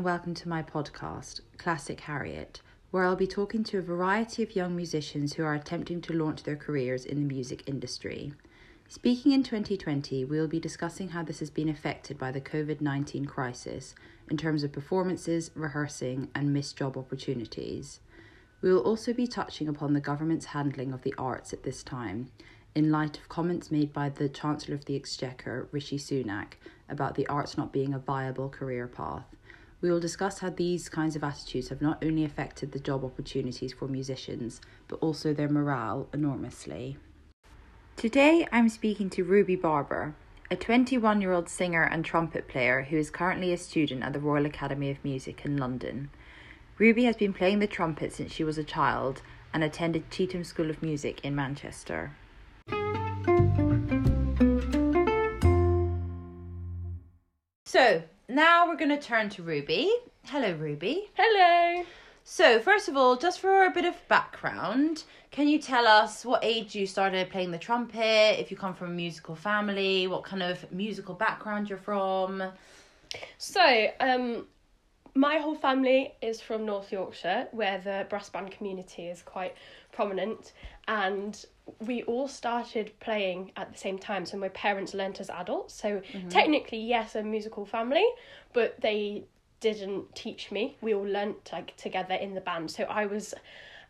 and welcome to my podcast, Classic Harriet, where I'll be talking to a variety of young musicians who are attempting to launch their careers in the music industry. Speaking in 2020, we will be discussing how this has been affected by the COVID 19 crisis in terms of performances, rehearsing, and missed job opportunities. We will also be touching upon the government's handling of the arts at this time, in light of comments made by the Chancellor of the Exchequer, Rishi Sunak, about the arts not being a viable career path. We will discuss how these kinds of attitudes have not only affected the job opportunities for musicians, but also their morale enormously. Today I'm speaking to Ruby Barber, a 21 year old singer and trumpet player who is currently a student at the Royal Academy of Music in London. Ruby has been playing the trumpet since she was a child and attended Chetham School of Music in Manchester. So now we're going to turn to Ruby. Hello, Ruby. Hello. So, first of all, just for a bit of background, can you tell us what age you started playing the trumpet, if you come from a musical family, what kind of musical background you're from? So, um, my whole family is from North Yorkshire, where the brass band community is quite prominent, and we all started playing at the same time. So my parents learnt as adults. So technically, yes, a musical family, but they didn't teach me. We all learnt like together in the band. So I was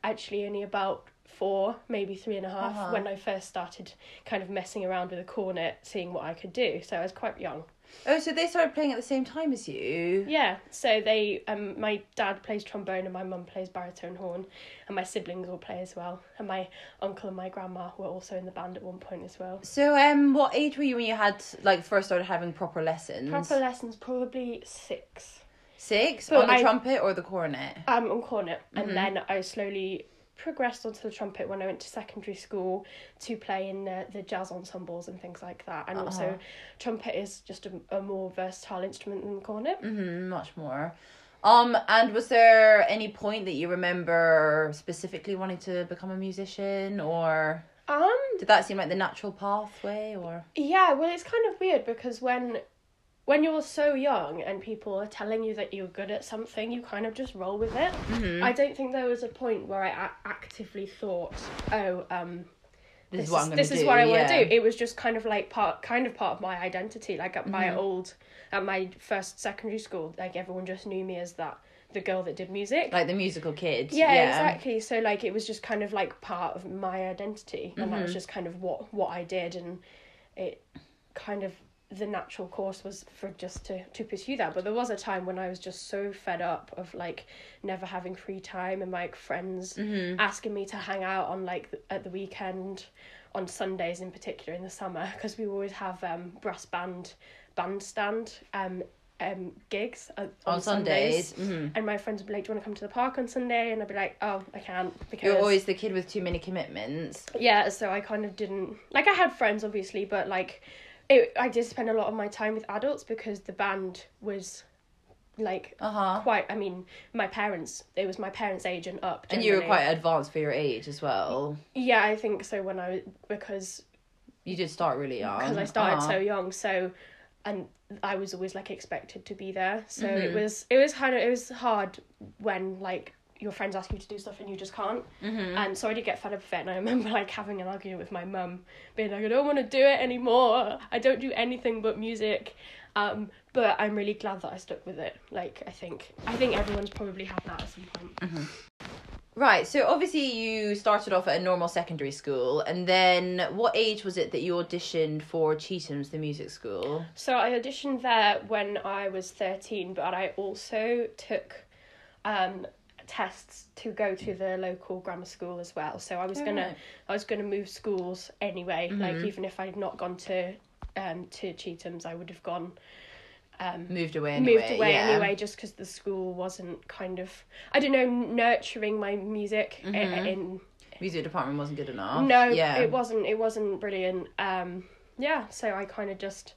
actually only about four, maybe three and a half Uh-huh. when I first started kind of messing around with a cornet, seeing what I could do. So I was quite young. Oh, so they started playing at the same time as you? Yeah, so they um my dad plays trombone and my mum plays baritone horn and my siblings all play as well. And my uncle and my grandma were also in the band at one point as well. So, um, what age were you when you had like first started having proper lessons? Proper lessons probably six. Six So on the I- trumpet or the cornet? Um on cornet. And then I slowly progressed onto the trumpet when I went to secondary school to play in the, the jazz ensembles and things like that. And also Uh-huh. trumpet is just a, a more versatile instrument than the cornet. Mm-hmm, much more. Um, and was there any point that you remember specifically wanting to become a musician, or Um did that seem like the natural pathway, or? Yeah, well, it's kind of weird because when when you're so young and people are telling you that you're good at something, you kind of just roll with it. Mm-hmm. I don't think there was a point where I a- actively thought, "Oh, um, This, this, is what I'm is, this do. is what I want to do." It was just kind of like part, kind of part of my identity. Like at Mm-hmm. my old, at my first secondary school, like everyone just knew me as that the girl that did music. Like the musical kid. yeah, yeah. exactly. So like it was just kind of like part of my identity, and Mm-hmm. that was just kind of what what I did, and it kind of the natural course was for just to to pursue that. But there was a time when I was just so fed up of like never having free time and like friends Mm-hmm. asking me to hang out on like th- at the weekend on Sundays in particular in the summer because we always have um brass band bandstand um um gigs uh, on, On Sundays. mhm. and my friends would be like, "Do you want to come to the park on Sunday?" And I'd be like, "Oh, I can't because You're always the kid with too many commitments. yeah." So I kind of didn't like. I had friends, obviously, but like, it. I did spend a lot of my time with adults because the band was like Uh huh. quite. I mean, my parents. It was my parents' age and up. And you were quite advanced for your age as well. Yeah, I think so. When I was because You did start really young. because I started Uh-huh. so young, so and I was always like expected to be there. So Mm-hmm. it was it was kind of it was hard when like your friends ask you to do stuff and you just can't. Mm-hmm. And so I did get fed up with it. And I remember like having an argument with my mum, being like, I don't want to do it anymore. I don't do anything but music. Um, but I'm really glad that I stuck with it. Like I think I think everyone's probably had that at some point. Right, so obviously you started off at a normal secondary school, and then what age was it that you auditioned for Chetham's, the music school? So I auditioned there when I was 13, but I also took um, tests to go to the local grammar school as well. So I was Oh, gonna right. I was gonna move schools anyway. Like even if I'd not gone to um to Chetham's, I would have gone um Moved away anyway. moved away yeah. anyway just because the school wasn't kind of I don't know nurturing my music i- Mhm. in Music department wasn't good enough. no, yeah. it wasn't. It wasn't brilliant. Um, yeah, so I kind of just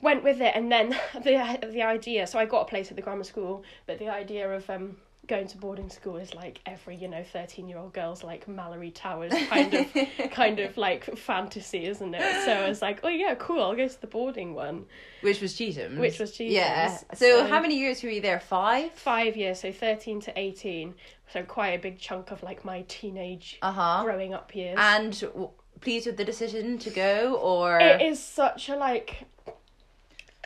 went with it, and then the the idea. So I got a place at the grammar school, but the idea of um going to boarding school is like every you know 13 year old girl's like Malory Towers kind of kind of like fantasy isn't it so i was like oh yeah cool i'll go to the boarding one Which was Chetham's. Which was Chetham's. Yeah. So, So- how many years were you there? Five? five years so 13 to 18 so quite a big chunk of like my teenage Uh huh. growing up years And w- pleased with the decision to go, or it is such a like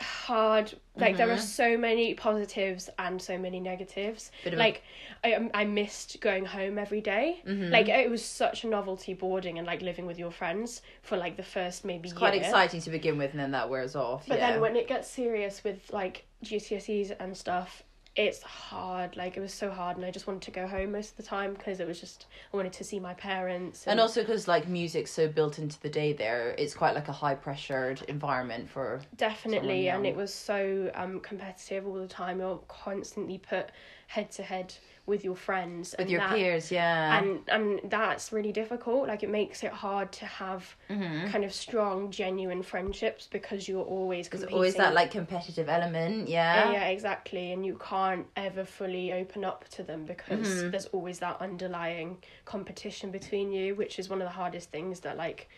hard like there are Mm-hmm. so many positives and so many negatives like I, um, I missed going home every day. Mm-hmm. like it was such a novelty boarding and like living with your friends for like the first maybe it's quite year. exciting to begin with, and then that wears off. but yeah. then when it gets serious with like GCSEs and stuff it's hard like it was so hard and I just wanted to go home most of the time because it was just I wanted to see my parents and also because like music's so built into the day there, it's quite like a high pressured environment for. definitely and it was so um competitive all the time you're constantly put head to head with your friends With your that, peers, yeah. and and that's really difficult like it makes it hard to have Mm-hmm. kind of strong genuine friendships because you're always because always that like competitive element, yeah. yeah, yeah exactly and you can't ever fully open up to them because Mm-hmm. there's always that underlying competition between you which is one of the hardest things that like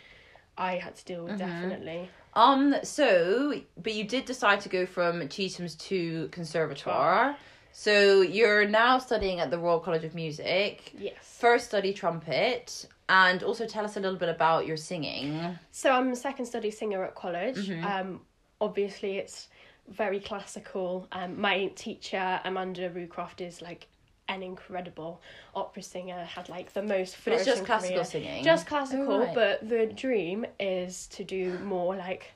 i had to deal with Mm-hmm. definitely Um. So, but you did decide to go from Chetham's to Conservatoire. So you're now studying at the Royal College of Music. yes First study trumpet, and also tell us a little bit about your singing. So I'm a second study singer at college. Mm-hmm. Um, obviously, it's very classical. Um, my teacher Amanda Roocroft is like an incredible opera singer. Had like the most. But it's just classical career. singing. Just classical, Oh, right. but the dream is to do more like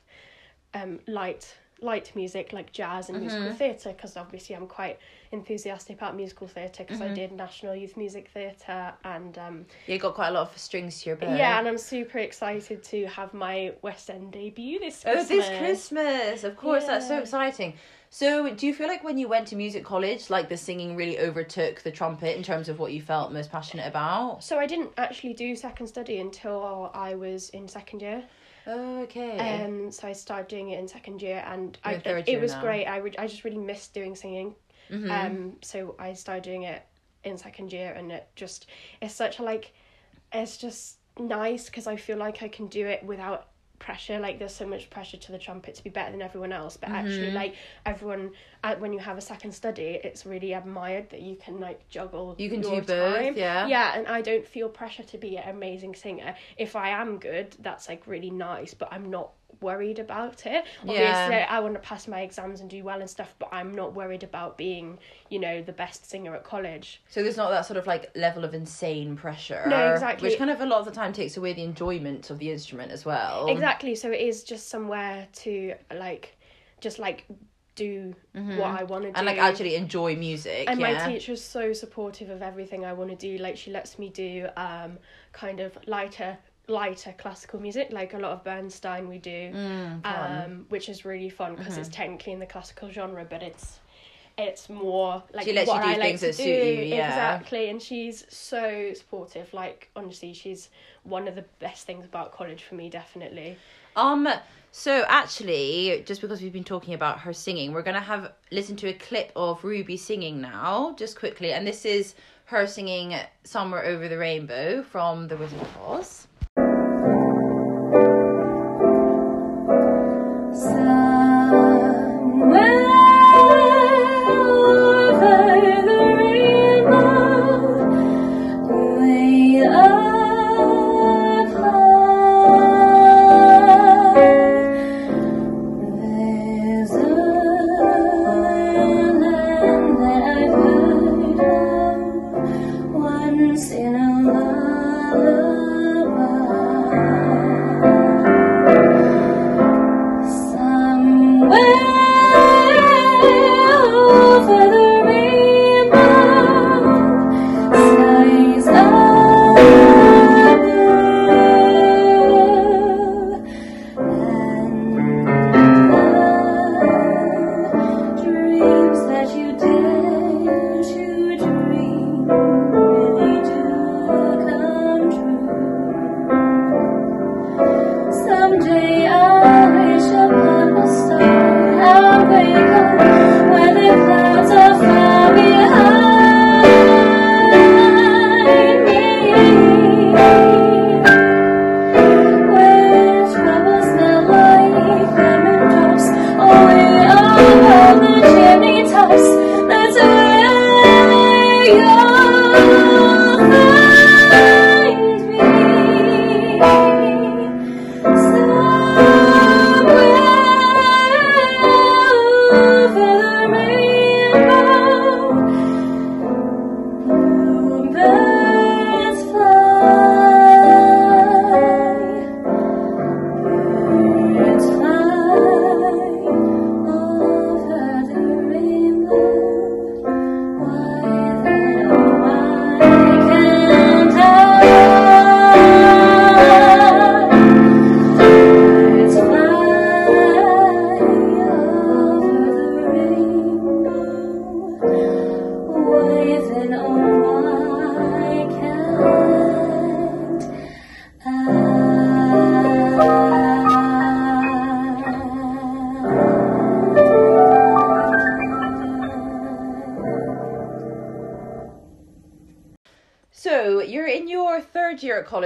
um, light light music like jazz and Mm-hmm. musical theatre because obviously I'm quite enthusiastic about musical theatre because Mm-hmm. I did National Youth Music Theatre and um, You got quite a lot of strings to your bow. yeah, and I'm super excited to have my West End debut this Christmas. Oh, this Christmas! Of course, that's so exciting. So, do you feel like when you went to music college, like the singing really overtook the trumpet in terms of what you felt most passionate about? So I didn't actually do second study until I was in second year. Okay. Um, so I started doing it in second year, and I, You're it year was now. great. I re- I just really missed doing singing. Mm-hmm. Um, so I started doing it in second year, and it just it's such a like, it's just nice because I feel like I can do it without pressure like there's so much pressure to the trumpet to be better than everyone else but actually Mm-hmm. like everyone uh, when you have a second study it's really admired that you can like juggle You can do both, time. yeah. yeah and i don't feel pressure to be an amazing singer if i am good that's like really nice but i'm not worried about it obviously Yeah. i want to pass my exams and do well and stuff but i'm not worried about being you know the best singer at college So there's not that sort of like level of insane pressure. No, exactly. Which kind of a lot of the time takes away the enjoyment of the instrument as well. exactly so it is just somewhere to like just like do what i want to do Mm-hmm. And like actually enjoy music. and yeah. my teacher's so supportive of everything I want to do. Like she lets me do um kind of lighter lighter classical music, like a lot of Bernstein we do, Mm, um, which is really fun because Mm-hmm. it's technically in the classical genre, but it's it's more like She lets you what do I like things to that do. suit you, yeah. Exactly, and she's so supportive. Like honestly, she's one of the best things about college for me, definitely. Um. So actually, just because we've been talking about her singing, we're gonna have listen to a clip of Ruby singing now, just quickly, and this is her singing "Somewhere Over the Rainbow" from The Wizard of Oz.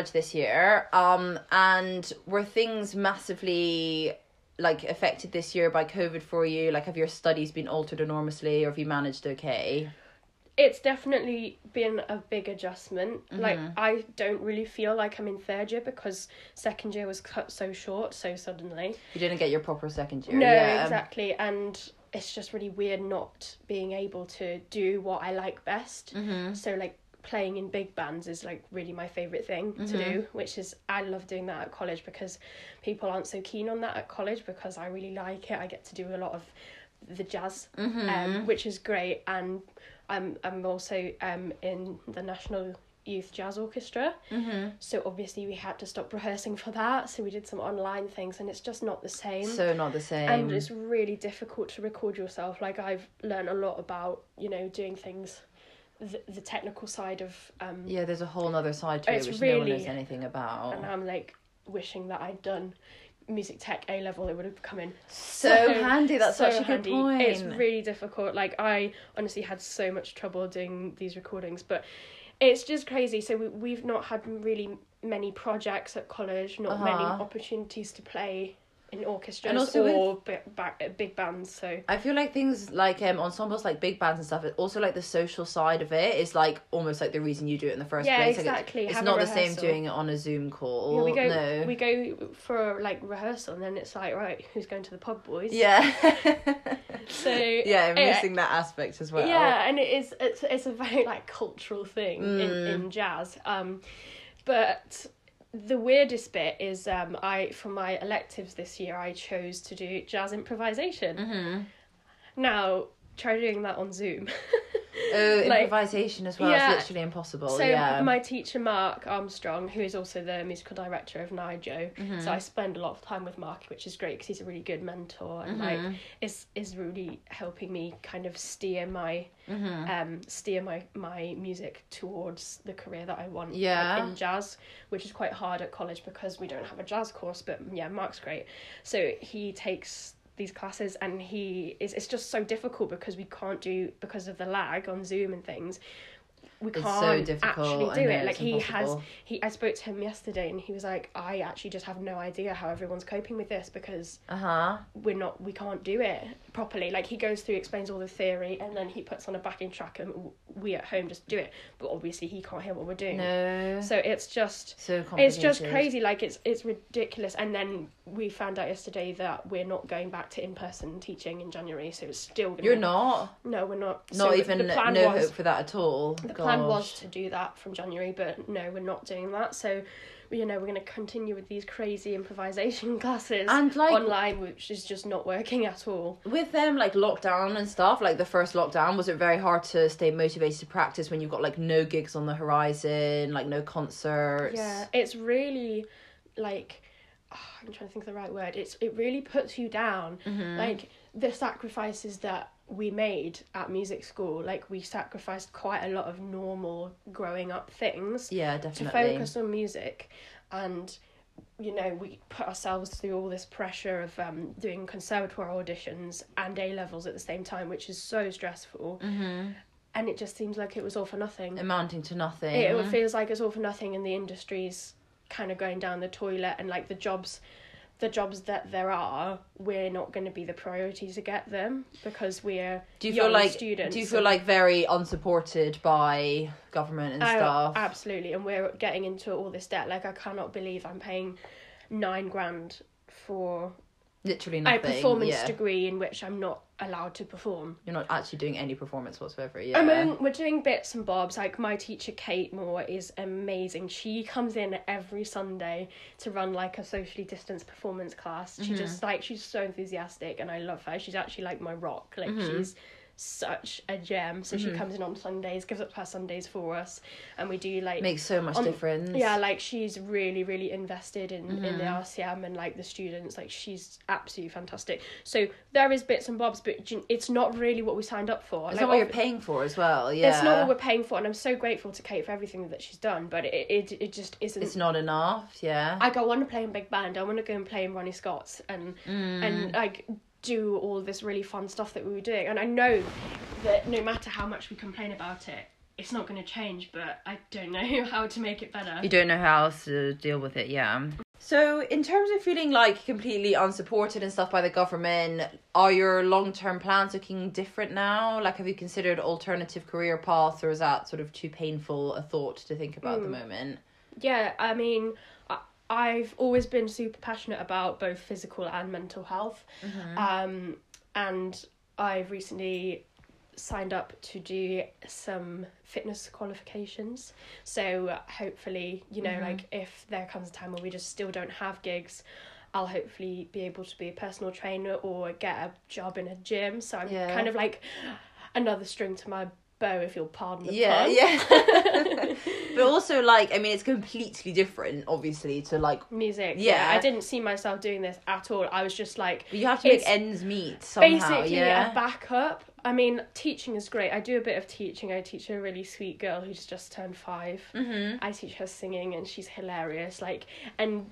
College this year, um, and were things massively like affected this year by COVID for you? Like, have your studies been altered enormously, or have you managed okay? It's definitely been a big adjustment. Like I don't really feel like I'm in third year because second year was cut so short so suddenly. You didn't get your proper second year. No, yeah. exactly. And it's just really weird not being able to do what I like best. Mm-hmm. So like playing in big bands is like really my favorite thing to do, which is I love doing that at college because people aren't so keen on that at college because I really like it. I get to do a lot of the jazz, um, which is great, and I'm I'm also um in the National Youth Jazz Orchestra. Mm-hmm. So obviously we had to stop rehearsing for that. So we did some online things, and it's just not the same So not the same. and it's really difficult to record yourself like i've learned a lot about you know doing things the, the technical side of um yeah, there's a whole other side to it which no one really- knows anything about. and i'm like wishing that i'd done music tech a level it would have come in So handy. That's such a good point. it's really difficult like i honestly had so much trouble doing these recordings but it's just crazy so we, we've not had really many projects at college not many Uh-huh. opportunities to play in orchestras And also or ba- big bands so I feel like things like um ensembles like big bands and stuff. It also like the social side of it is like almost like the reason you do it in the first Yeah, place. Like, it's- exactly. it's, not the same doing it on a Zoom call. Yeah, we go no. we go for like rehearsal and then it's like right who's going to the pub boys yeah. so yeah, I'm yeah, missing that aspect as well. yeah and it is it's, it's a very like cultural thing in, Mm. in jazz um but the weirdest bit is um i for my electives this year i chose to do jazz improvisation Mm-hmm. now try doing that on zoom Oh, Like- improvisation as well. Yeah. It's literally impossible. So yeah. my teacher Mark Armstrong, who is also the musical director of NYJO, Mm-hmm. so I spend a lot of time with Mark, which is great because he's a really good mentor and Mm-hmm. like is is really helping me kind of steer my Mm-hmm. um steer my my music towards the career that I want like, Yeah. in jazz, which is quite hard at college because we don't have a jazz course. But yeah, Mark's great. So he takes these classes and he is it's just so difficult because we can't do because of the lag on Zoom and things. We It's can't so actually do it. Like he has he I spoke to him yesterday and he was like, I actually just have no idea how everyone's coping with this because Uh huh. we're not we can't do it properly like he goes through explains all the theory and then he puts on a backing track and we at home just do it but obviously he can't hear what we're doing No. so it's just so it's just crazy like it's it's ridiculous and then we found out yesterday that we're not going back to in-person teaching in january so it's still gonna You're not. no we're not Not So even no was hope for that at all. the plan was to do that from January, but no, we're not doing that. So, you know, we're going to continue with these crazy improvisation classes And, like- online, which is just not working at all. with them like lockdown and stuff like the first lockdown was it very hard to stay motivated to practice when you've got like no gigs on the horizon like no concerts Yeah, it's really like I'm trying to think of the right word. It's it really puts you down. Mm-hmm. Like the sacrifices that we made at music school, like we sacrificed quite a lot of normal growing up things. yeah definitely. to focus on music and you know we put ourselves through all this pressure of um, doing conservatoire auditions and a levels at the same time which is so stressful mm-hmm. and it just seems like it was all for nothing amounting to nothing it, it feels like it's all for nothing and the industry's kind of going down the toilet and like the jobs the jobs that there are we're not going to be the priority to get them because we're do you young feel like students. do you feel like very unsupported by government and Oh, stuff Absolutely, and we're getting into all this debt. Like I cannot believe I'm paying nine grand for literally a performance yeah. degree in which I'm not allowed to perform. you're not actually doing any performance whatsoever yeah I mean, we're doing bits and bobs. Like my teacher Kate Moore is amazing. She comes in every Sunday to run like a socially distanced performance class. She Mm-hmm. just like she's so enthusiastic, and I love her. She's actually like my rock. Like Mm-hmm. she's such a gem. So she comes in on Sundays, gives up her Sundays for us, and we do like makes so much on- difference yeah, like she's really, really invested in in the Mm-hmm. RCM and like the students. Like she's absolutely fantastic. So there is bits and bobs, but it's not really what we signed up for. it's like, not what you're paying for as well yeah It's not what we're paying for, and I'm so grateful to Kate for everything that she's done. But it it, it just isn't. it's not enough yeah Like I want to play in big band. I want to go and play in Ronnie Scott's and Mm. and like do all this really fun stuff that we were doing. And I know that no matter how much we complain about it, it's not going to change, but I don't know how to make it better. You don't know how else to deal with it, yeah. So, in terms of feeling like completely unsupported and stuff by the government, are your long term plans looking different now? Like, have you considered alternative career paths, or is that sort of too painful a thought to think about at the hmm. moment? Yeah, I mean, I, I've always been super passionate about both physical and mental health. Um, and I've recently signed up to do some fitness qualifications. So hopefully, you know, like if there comes a time where we just still don't have gigs, I'll hopefully be able to be a personal trainer or get a job in a gym. So I'm Yeah. kind of like another string to my bow, if you'll pardon the Yeah, pun. yeah. but also, like, I mean, it's completely different, obviously, to like, Music. Yeah. Yeah. I didn't see myself doing this at all. I was just like you have to make ends meet somehow. basically yeah. a backup. I mean, teaching is great. I do a bit of teaching. I teach a really sweet girl who's just turned 5 mm-hmm. I teach her singing, and she's hilarious. Like, and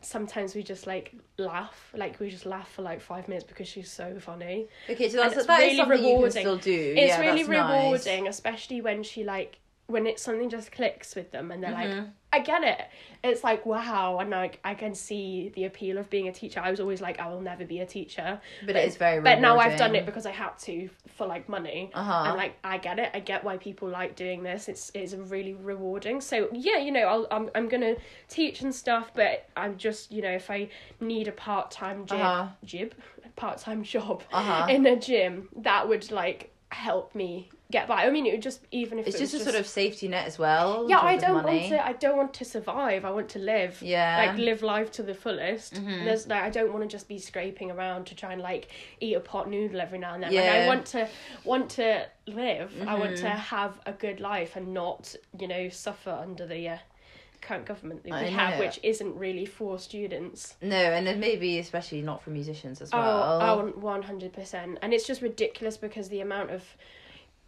sometimes we just like laugh. Like we just laugh for like five minutes because she's so funny. Okay, so that's it's that is really something you can rewarding. still do. It's yeah, really that's nice. rewarding, especially when she like when it's something just clicks with them and they're like, Mhm. I get it. It's like wow, and like I can see the appeal of being a teacher. I was always like, I will never be a teacher. But it is very But now I've done it because I had to for like money. Uh-huh. And like I get it. I get why people like doing this. It's it's really rewarding. So yeah, you know, I'll, I'm I'm gonna teach and stuff, but I'm just you know if I need a part time jib Uh-huh. jib part time job Uh-huh. in a gym, that would like help me get by. I mean, it would just even if It's it just a sort of safety net as well. yeah, I don't want to. I don't want to survive. I want to live. Yeah. Like live life to the fullest. Mhm. There's like I don't want to just be scraping around to try and like eat a pot noodle every now and then. Like Yeah. I want to want to live. I want to have a good life and not you know suffer under the uh, current government that we I have, know. which isn't really for students. No, and then maybe especially not for musicians as well. Oh, oh, one hundred percent, and it's just ridiculous because the amount of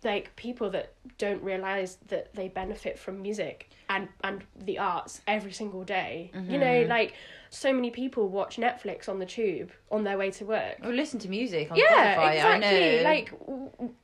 like people that don't realize that they benefit from music and and the arts every single day. You know, Mhm. like so many people watch Netflix on the tube on their way to work. Or listen to music on Yeah, Spotify. exactly. I know. Like,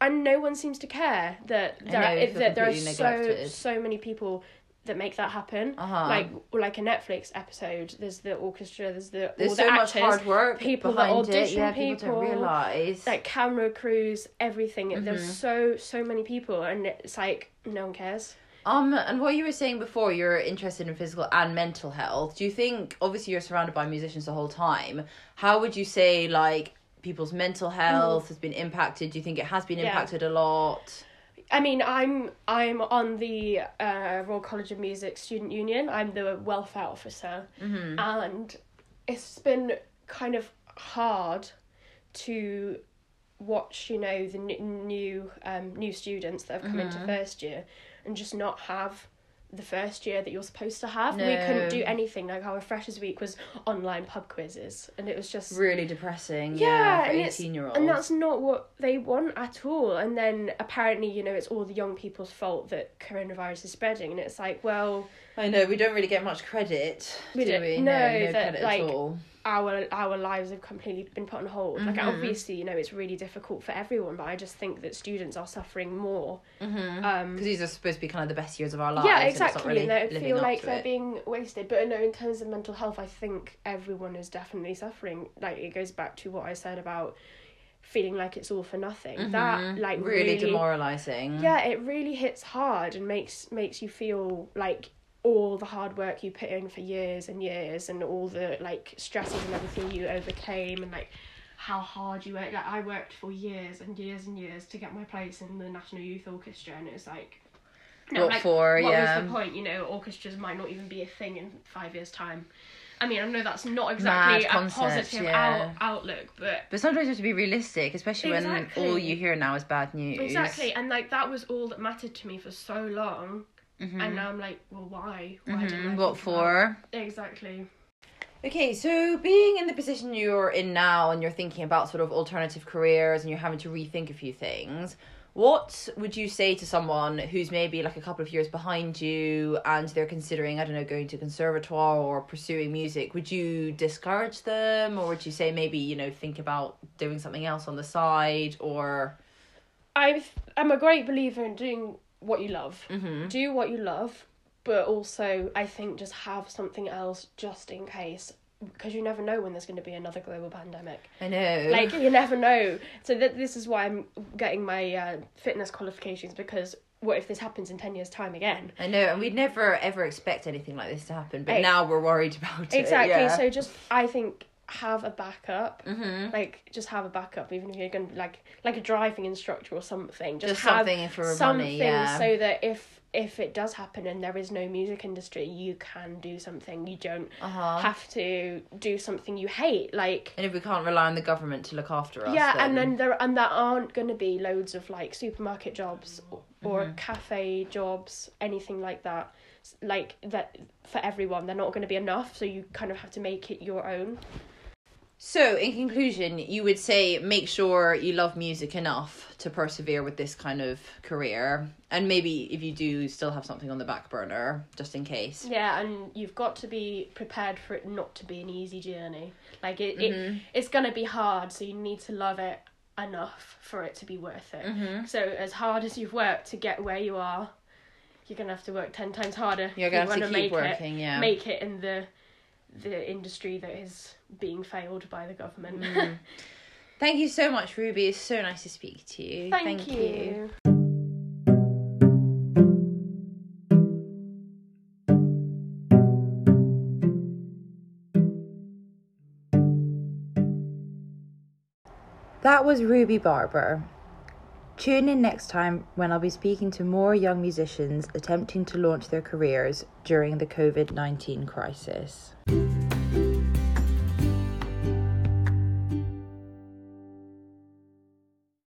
and no one seems to care that there are, that there are so so many people that make that happen. Uh-huh. Like like a Netflix episode. There's the orchestra. There's the there's all so the much actors hard work people that audition Yeah, people, people, don't realize. like camera crews, everything. Mhm. There's so so many people, and it's like no one cares. Um, and what you were saying before, you're interested in physical and mental health. Do you think, obviously, you're surrounded by musicians the whole time? How would you say, like, people's mental health has been impacted? Do you think it has been Mm. Yeah. impacted a lot? I mean, I'm I'm on the uh, Royal College of Music Student Union. I'm the welfare officer, Mm-hmm. and it's been kind of hard to watch, you know, the n- new um, new students that have come into Mhm. first year, and just not have the first year that you're supposed to have. We couldn't do anything. Like our freshers week was online pub quizzes, and it was just Really depressing. Yeah, Yeah, for 18 year olds. and that's not what they want at all. And then apparently, you know, it's all the young people's fault that coronavirus is spreading, and it's like, well, I know, we don't really get much credit. We do don't- we? no, no, no that, credit like, at all. Our our lives have completely been put on hold. Like Mhm. obviously, you know, it's really difficult for everyone, but I just think that students are suffering more. Mm-hmm. Um, Because these are supposed to be kind of the best years of our lives. yeah, and it's not exactly. really and they feel like they're it. being wasted. But no, in terms of mental health, I think everyone is definitely suffering. Like it goes back to what I said about feeling like it's all for nothing. That Mhm. like really, really demoralizing. yeah it really hits hard and makes makes you feel like all the hard work you put in for years and years and all the like stresses and everything you overcame and like how hard you worked like i worked for years and years and years to get my place in the national youth orchestra and it's was like What for, what yeah. was the point you know orchestras might not even be a thing in five years time i mean i know that's not exactly Mad a positive yeah. out- outlook but But sometimes you have to be realistic, especially when all you hear now is bad news. Exactly, and like that was all that mattered to me for so long, Mhm. and now I'm like, well, why? Why didn't I. What for? about- Exactly. Okay, so being in the position you're in now and you're thinking about sort of alternative careers and you're having to rethink a few things, what would you say to someone who's maybe like a couple of years behind you and they're considering, I don't know, going to conservatoire or pursuing music? Would you discourage them or would you say maybe, you know, think about doing something else on the side or I I'm a great believer in doing what you love. Mm-hmm. Do what you love, but also I think just have something else just in case because you never know when there's going to be another global pandemic. I know. Like you never know. So that this is why I'm getting my uh, fitness qualifications because what if this happens in 10 years time again I know, and we'd never ever expect anything like this to happen, but now we're worried about it. exactly yeah. so just i think have a backup Mhm. like just have a backup even if you're going to like like a driving instructor or something just, Just have something for money, something yeah. so that if if it does happen and there is no music industry you can do something you don't Uh-huh. have to do something you hate like And if we can't rely on the government to look after us, yeah then... and then there and there aren't going to be loads of like supermarket jobs or, or Mm-hmm. cafe jobs anything like that like that for everyone they're not going to be enough so you kind of have to make it your own So, in conclusion, you would say make sure you love music enough to persevere with this kind of career, and maybe if you do, still have something on the back burner just in case. yeah and you've got to be prepared for it not to be an easy journey like it, Mm-hmm. it it's going to be hard so you need to love it enough for it to be worth it Mm-hmm. so as hard as you've worked to get where you are you're going to have to work 10 times harder You're gonna have to keep make working, it, yeah. make it in the the industry that is being failed by the government mm. Thank you so much, Ruby. It's so nice to speak to you. thank, you. That was Ruby Barber. Tune in next time when I'll be speaking to more young musicians attempting to launch their careers during the COVID 19 crisis.